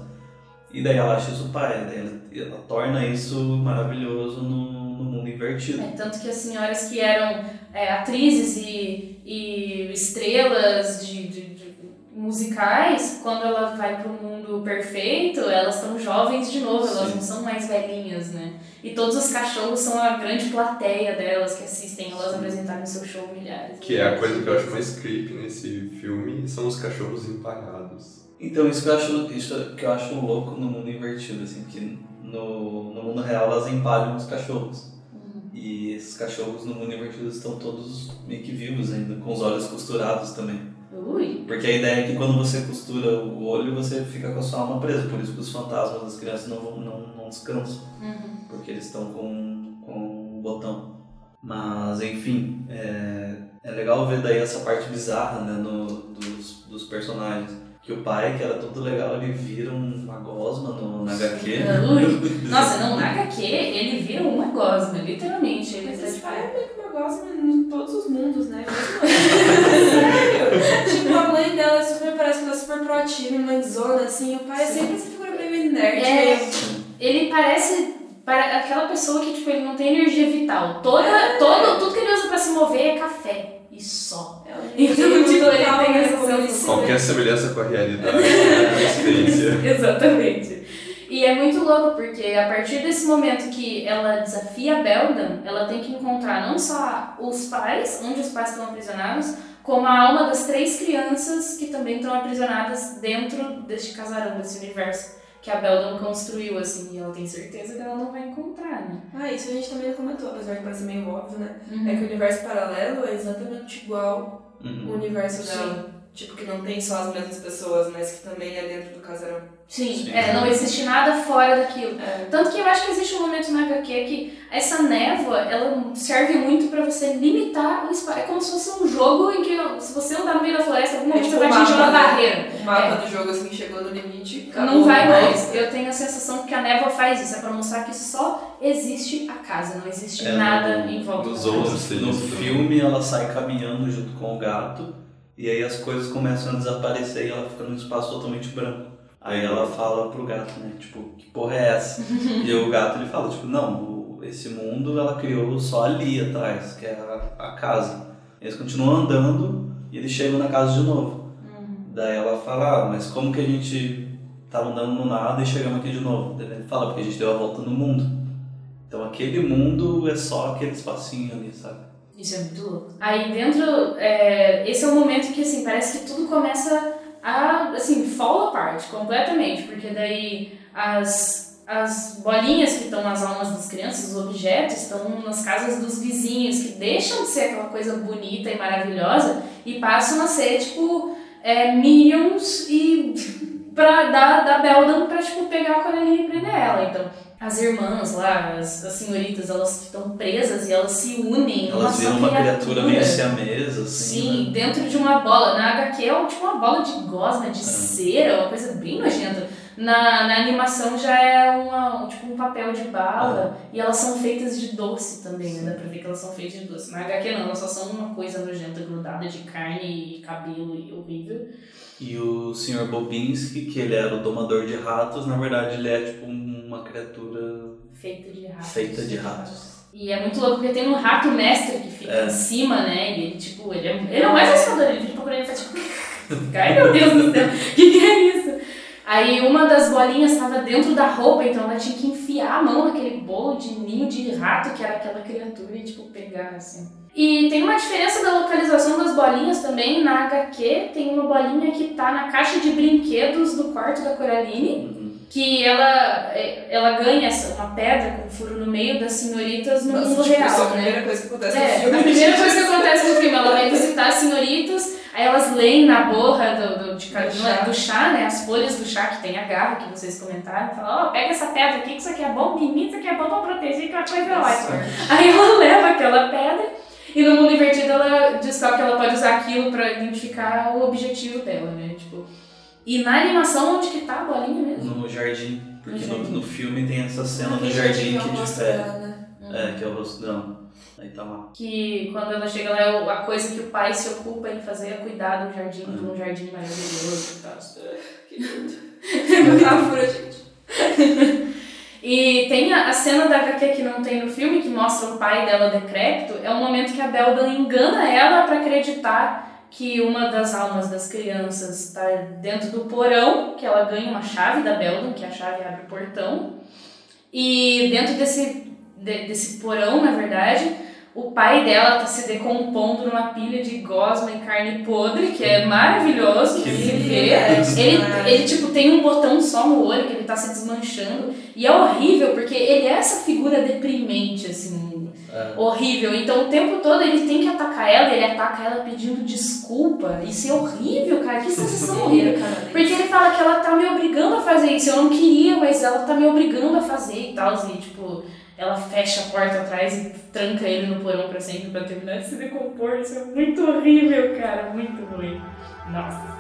E daí ela acha isso o pai, daí ela, ela torna isso maravilhoso no, no mundo invertido. É, tanto que as senhoras que eram é, atrizes e, e estrelas de- de musicais, quando ela vai pro mundo perfeito, elas estão jovens de novo, elas Sim. não são mais velhinhas, né? E todos os cachorros são a grande plateia delas que assistem elas apresentarem seu show milhares. Que é a coisa que eu acho mais creepy nesse filme, são os cachorros empalhados. Então isso que eu acho, isso que eu acho louco no mundo invertido, assim, porque no, no mundo real elas empalham os cachorros. E esses cachorros no mundo invertido estão todos meio que vivos ainda, com os olhos costurados também. Ui, Porque a ideia é que quando você costura o olho, você fica com a sua alma presa. Por isso que os fantasmas das crianças não, vão- não, não descansam. Uhum. Porque eles estão com, com o botão. Mas, enfim, é, é legal ver daí essa parte bizarra né, no, dos, dos personagens. Que o pai, que era todo legal, ele vira uma gosma no, na HQ. Ui. Nossa, não, na HQ ele vira uma gosma, literalmente. Ele tá esse tipo, pai é gosta em todos os mundos, né? Sério? tipo, a mãe dela é super, parece que ela é super proativa, mãezona, assim. O pai é sempre essa figura meio nerd, É. meio... ele parece para aquela pessoa que tipo ele não tem energia vital. Toda, todo, tudo que ele usa pra se mover é café e só. É Então, tipo, ele tem essa Qualquer semelhança com a realidade é uma experiência. Exatamente. E é muito louco porque a partir desse momento que ela desafia a Beldan, ela tem que encontrar não só os pais, onde os pais estão aprisionados, como a alma das três crianças que também estão aprisionadas dentro deste casarão, desse universo que a Beldan construiu, assim, e ela tem certeza que ela não vai encontrar, né? Ah, isso a gente também comentou, apesar de parecer meio óbvio, né? Uhum. É que o universo paralelo é exatamente igual Uhum. o universo Sim. dela. Tipo, que não tem só as mesmas pessoas, mas que também é dentro do casarão. Sim, Sim. É, não existe nada fora daquilo. É. Tanto que eu acho que existe um momento na HQ que essa névoa, ela serve muito pra você limitar o espaço. É como se fosse um jogo em que se você andar no meio da floresta, algum momento tipo você vai atingir uma né? barreira. O mapa do jogo, assim, chegou no limite. acabou. Não vai mais. Eu tenho a sensação que a névoa faz isso. É pra mostrar que só existe a casa, não existe É, nada no- em volta dos da casa. outros. No filme ela sai caminhando junto com o gato e aí as coisas começam a desaparecer e ela fica num espaço totalmente branco. Aí ela fala pro gato, né, tipo, que porra é essa? e o gato ele fala, tipo, não, esse mundo ela criou só ali atrás, que é a, a casa. Eles continuam andando e eles chegam na casa de novo. Uhum. Daí ela fala, ah, mas como que a gente tava andando no nada e chegamos aqui de novo. Ele fala, porque a gente deu a volta no mundo. Então aquele mundo é só aquele espacinho ali, sabe? Isso é muito louco. Aí dentro, é, esse é o momento que assim, parece que tudo começa a, assim, fall apart completamente, porque daí as, as bolinhas que estão nas almas das crianças, os objetos, estão nas casas dos vizinhos, que deixam de ser aquela coisa bonita e maravilhosa e passam a ser, tipo, é, minions e pra dar da Beldan pra, tipo, pegar a Coraline e prender ela. Então, as irmãs lá, as, as senhoritas, elas ficam presas e elas se unem. Elas viram uma criatura meio siamesa, assim. Sim, né? dentro de uma bola. Na HQ é tipo uma bola de gosma, de cera, uma coisa bem nojenta. Na, na animação já é uma, tipo um papel de bala e elas são feitas de doce também, né? Dá pra ver que elas são feitas de doce. Na HQ não, elas só são uma coisa nojenta grudada de carne e cabelo e horrível. E o Sr. Bobinski, que ele era o domador de ratos, na verdade ele é tipo uma criatura Feita de ratos. feita de ratos. E é muito louco porque tem um rato mestre que fica É. em cima, né? E ele, tipo, ele é, ele é o mais assustador. Ele fica procurando e faz tipo. Ai meu Deus do céu, o que, que é isso? Aí uma das bolinhas estava dentro da roupa, então ela tinha que enfiar a mão naquele bolo de ninho de rato que era aquela criatura e, tipo, pegar assim. E tem uma diferença da localização das bolinhas também. Na HQ tem uma bolinha que tá na caixa de brinquedos do quarto da Coraline Uhum. que ela, é, ela ganha essa, uma pedra com um furo no meio das senhoritas no Nossa, mundo tipo, real, isso é a né? primeira coisa que acontece no É, filme. a primeira coisa que acontece no filme, ela vai visitar as senhoritas, aí elas leem na borra do, do, de, Do chá. do chá, né? As folhas do chá que tem a garra, que vocês comentaram, falam, ó, pega essa pedra aqui, que isso aqui é bom, menino, isso aqui é bom pra proteger, que é uma coisa ótima. Aí ela leva aquela pedra e no mundo invertido ela descobre que ela pode usar aquilo pra identificar o objetivo dela, né? Tipo, e na animação, onde que tá a bolinha mesmo? No jardim. Porque No no, jardim. no filme tem essa cena no jardim é que rosto difere. dela, né? É, que é o rosto dela. Aí tá lá. Que quando ela chega lá, é o- a coisa que o pai se ocupa em fazer é cuidar do jardim, de Uhum. um jardim maravilhoso e tal. Que lindo. É metáfora, gente. E tem a, a cena da HQ que não tem no filme, que mostra o pai dela decrépito, é um momento que a Beldan engana ela pra acreditar que uma das almas das crianças está dentro do porão, que ela ganha uma chave da Beldan, que a chave abre o portão. E dentro desse, de- desse porão, na verdade, o pai dela tá se decompondo numa pilha de gosma e carne podre, que é maravilhoso Que de se. É, Ele, demais. ele, tipo, tem um botão só no olho, que ele tá se desmanchando. E é horrível, porque ele é essa figura deprimente, assim, É. horrível. Então, o tempo todo ele tem que atacar ela, ele ataca ela pedindo desculpa. Isso é horrível, cara. Que sensação horrível. Porque ele fala que ela tá me obrigando a fazer isso. Eu não queria, mas ela tá me obrigando a fazer e tal. E, tipo, ela fecha a porta atrás e tranca ele no porão pra sempre pra terminar de se decompor. Isso é muito horrível, cara. Muito ruim. Nossa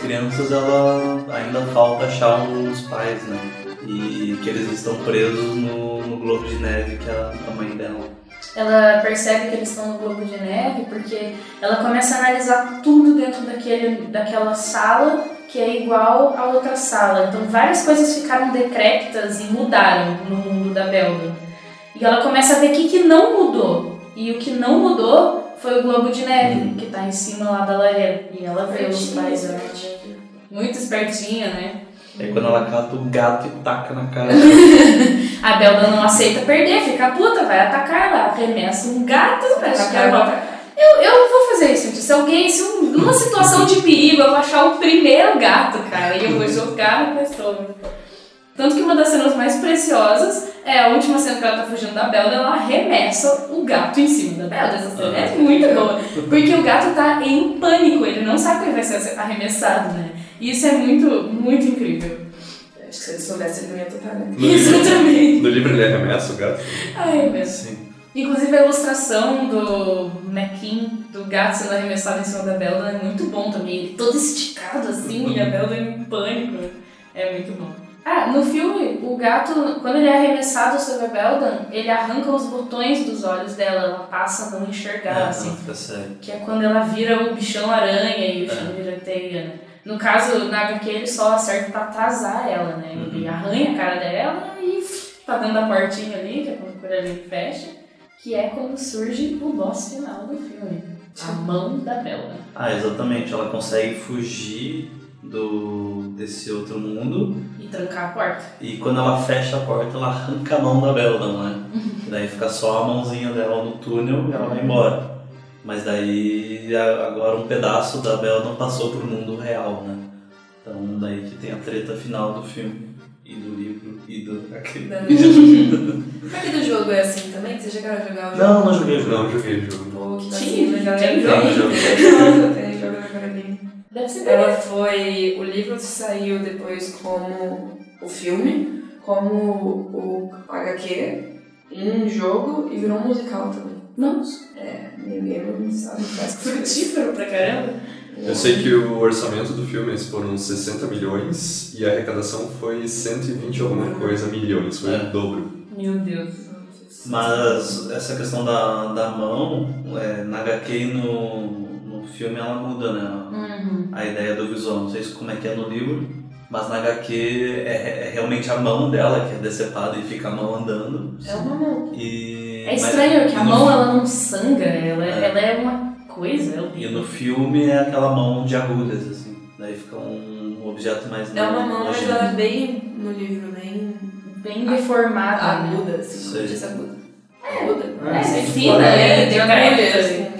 crianças, ela ainda falta achar os pais, né? E que eles estão presos no, no globo de neve que é a mãe dela. Ela percebe que eles estão no globo de neve porque ela começa a analisar tudo dentro daquele, daquela sala que é igual a outra sala. Então várias coisas ficaram decrépitas e mudaram no mundo da Belda. E ela começa a ver o que, que não mudou. E o que não mudou foi o globo de neve, que tá em cima lá da lareira. E ela vê os pais dela. Muito espertinha, né? Aí quando ela cata o gato e taca na cara. A Belda não aceita perder, fica puta, vai atacar ela, arremessa um gato, ela volta. Eu, eu vou fazer isso, gente. Se alguém, se um- numa situação de perigo, eu vou achar o primeiro gato, cara, e eu vou jogar na pessoa. Tanto que uma das cenas mais preciosas é a última cena que ela tá fugindo da Belda, ela arremessa o gato em cima da Belda. Essa cena é muito boa. Porque o gato tá em pânico, ele não sabe que ele vai ser arremessado, né? E isso é muito, muito incrível. Acho que se ele soubesse, ele não ia tocar, né? No livro, Exatamente. no livro ele arremessa o gato. Meu Sim. Inclusive a ilustração do Mequin, do gato sendo arremessado em cima da Belda, é muito bom também. Ele todo esticado assim e a Belda em pânico. É muito bom. Ah, no filme, o gato, quando ele é arremessado sobre a Beldan, ele arranca os botões dos olhos dela, ela passa a não enxergar, É, assim. não. Que é quando ela vira o bichão aranha e o bichão É. vira teia. né? No caso, na HQ, ele só serve pra atrasar ela, né? Ele Uhum. arranha a cara dela e tá dando a portinha ali, que é quando a Coraline fecha, que é quando surge o boss final do filme. A mão da Bella. Ah, exatamente. Ela consegue fugir do desse outro mundo trancar a porta. e quando ela fecha a porta, ela arranca a mão da Beldan, né? daí fica só a mãozinha dela no túnel e ela vai embora. Mas daí agora um pedaço da Beldan passou pro mundo real, né? Então daí que tem a treta final do filme e do livro e do aquele. Que do jogo é assim também? Vocês chegaram a jogar o jogo? Não, não joguei o jogo. Não, joguei o jogo. Pô, que tem jogo. Tem jogo. Deve ser Ela foi. O livro saiu depois como o filme, como o HQ, um jogo e virou um musical também. Nossa, É, New Game sabe faz que frutífero pra caramba. Eu sei que o orçamento do filme foram 60 milhões e a arrecadação foi 120 alguma coisa milhões, foi É. o dobro. Meu Deus. Mas essa questão da, da mão, é, na HQ e no filme ela muda, né? Uhum. A ideia do visual. Não sei se como é que é no livro, mas na HQ é, é realmente a mão dela que é decepada e fica a mão andando. É uma mão. E, É estranho que a mas- e no- mão ela não sangra, ela é, É. ela é uma coisa, é E no filme é aquela mão de agulhas, assim. Daí fica um objeto mais É uma mão, mas ela é bem no livro, bem Bem deformada. né? aguda, assim. Sei. Não diz aguda. Aguda. É, sei é fina, fala, é, de tem assim. Ela é bem...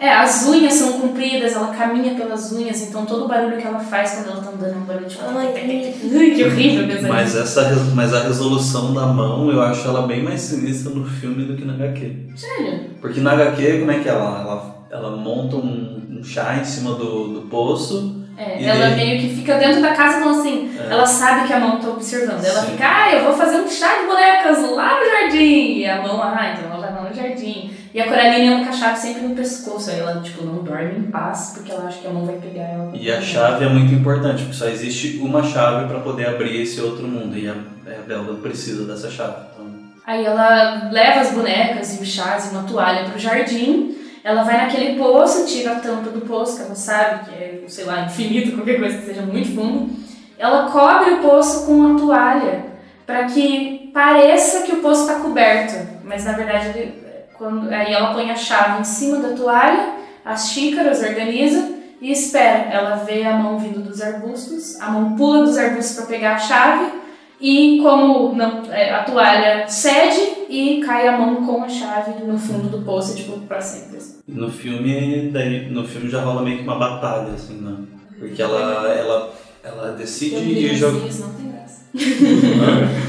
É, as unhas são compridas, ela caminha pelas unhas, então todo o barulho que ela faz quando ela tá andando é um barulho tipo. Ai, que horrível pensar Mas nisso. essa mas a resolução da mão eu acho ela bem mais sinistra no filme do que na HQ. Sério? Porque na HQ, como é que é? ela ela, ela monta um, um chá em cima do, do poço. É, E ela daí? meio que fica dentro da casa falando assim, É. ela sabe que a mão tá observando. Ela Sim. fica, ah, eu vou fazer um chá de bonecas lá no jardim. E a mão, ah, então ela vai lá no jardim. E a Coraline com a chave sempre no pescoço. Aí ela, tipo, não dorme em paz, porque ela acha que a mão vai pegar ela. E a chave é muito importante, porque só existe uma chave para poder abrir esse outro mundo. E a, a precisa dessa chave. Então, Aí ela leva as bonecas e os chás e uma toalha pro jardim. Ela vai naquele poço, tira a tampa do poço, que ela sabe que é, sei lá, infinito, qualquer coisa que seja muito fundo. Ela cobre o poço com uma toalha, para que pareça que o poço está coberto. Mas na verdade, ele- quando, aí ela põe a chave em cima da toalha, as xícaras, organiza e espera. Ela vê a mão vindo dos arbustos, a mão pula dos arbustos para pegar a chave e como não, é, a toalha cede e cai a mão com a chave no fundo do poço, tipo, pra sempre. no filme, daí, no filme já rola meio que uma batalha, assim, né? Porque ela, ela, ela decide um ir jogar. climazinho, senão tem graça.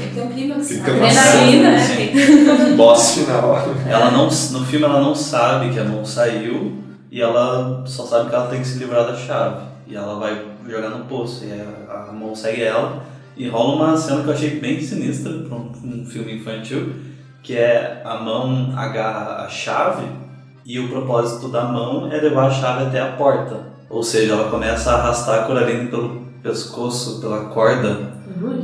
Tem que ter um clima assim. Fica Adrenalina, né? Boss final. Ela não, no filme ela não sabe que a mão saiu e ela só sabe que ela tem que se livrar da chave. E ela vai jogar no poço e a, a mão segue ela. E rola uma cena que eu achei bem sinistra para um, um filme infantil, que é a mão agarra a chave e o propósito da mão é levar a chave até a porta. Ou seja, ela começa a arrastar a Coraline pelo pescoço, pela corda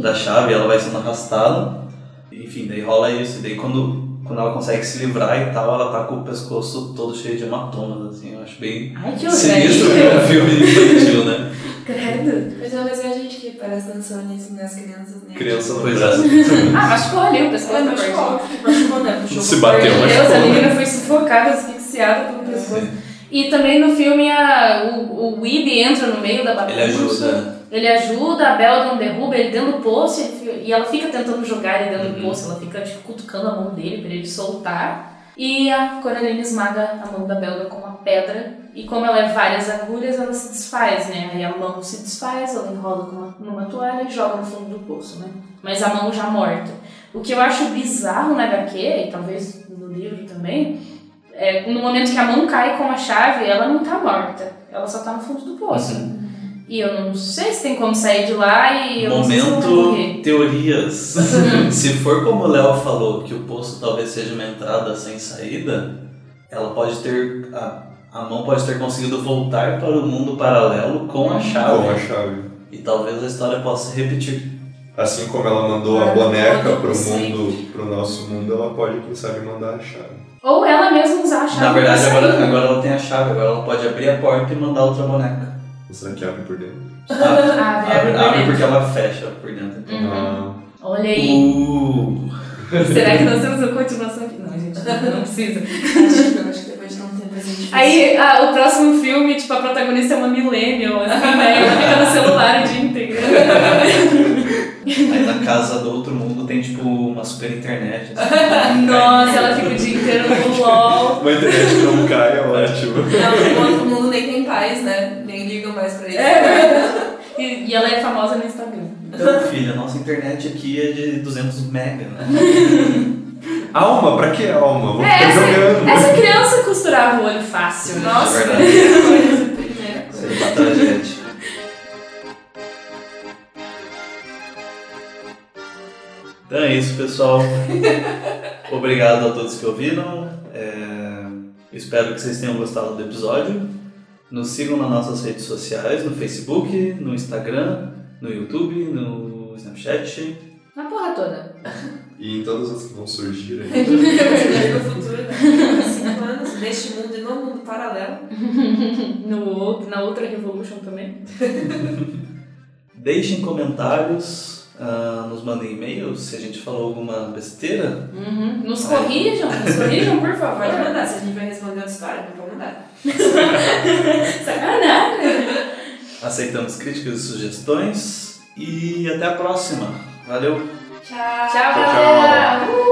da chave, ela vai sendo arrastada. Enfim, daí rola isso. E daí quando, quando ela consegue se livrar e tal, ela tá com o pescoço todo cheio de hematomas, assim. Eu acho bem Ai, sinistro pra um filme infantil, né? Credo. Mas, é a gente que presta atenção nisso nas crianças, né? Criança Pois braço. Ah, machucou ali o pescoço Ela da machucou, machucou, né? Puxou Se bateu. Meu Deus, machucou, a né? menina foi sufocada, asfixiada pelo pescoço. E também no filme a, o, o Weeb entra no meio da bagunça. Ele ajuda. Ele ajuda, a Beldan derruba ele dentro do poço e ela fica tentando jogar ele dentro do Uhum. poço. Ela fica tipo, cutucando a mão dele pra ele soltar. E a Coraline esmaga a mão da Beldan com uma pedra. E como ela é várias agulhas, ela se desfaz, né? Aí a mão se desfaz, ela enrola uma, numa toalha e joga no fundo do poço, né? Mas a mão já morta. O que eu acho bizarro na HQ, e talvez no livro também, é no momento que a mão cai com a chave, ela não tá morta. Ela só tá no fundo do poço. Uhum. E eu não sei se tem como sair de lá e eu não sei se. Momento teorias. se for como o Léo falou, que o poço talvez seja uma entrada sem saída, ela pode ter. A, a mão pode ter conseguido voltar para o mundo paralelo com a chave. Com a chave. E talvez a história possa se repetir. Assim como ela mandou a boneca pro sempre. mundo, pro nosso mundo, ela pode, quem sabe, mandar a chave. Ou ela mesma usar a chave. Na verdade, agora, agora ela tem a chave, agora ela pode abrir a porta e mandar outra boneca. Será que abre por dentro? Abre, Ah, abre, abre por abre dentro. porque ela fecha por dentro. Então. Uhum. Ah, Olha aí. Uh, Será que nós temos uma continuação aqui? Não, gente, não precisa. Acho que, eu acho que depois de tempo a gente Aí, ah, o próximo filme, tipo, a protagonista é uma millennial, assim, né? Ela fica no celular o dia inteiro. aí na casa do outro mundo tem tipo uma super internet. assim. Nossa, ela fica o dia inteiro no LOL. Uma internet que não cai é ótimo. Não, o outro mundo nem tem paz, né? É. E, e ela é famosa no Instagram. Então, filha, nossa internet aqui é de 200 mega, né? Alma? Pra que alma? Vou É, essa, jogando. essa criança costurava o olho fácil. né? Nossa, É verdade. primeira Isso aí é uma tragédia. Então é isso, pessoal. Obrigado a todos que ouviram. É, Espero que vocês tenham gostado do episódio. Nos sigam nas nossas redes sociais, no Facebook, no Instagram, no YouTube, no Snapchat. Na porra toda. E em todas as que vão surgir aí. no futuro, né? Cinco anos deste mundo e no mundo paralelo. No outro, na outra Revolution também. Deixem comentários, ah, nos mandem e-mails se a gente falou alguma besteira. Uhum. Nos corrijam, nos corrijam, por favor. Pode mandar, se a gente vai responder outra história, pode mandar. Sacanagem. Aceitamos críticas e sugestões. E até a próxima. Valeu! Tchau. Tchau, tchau. galera.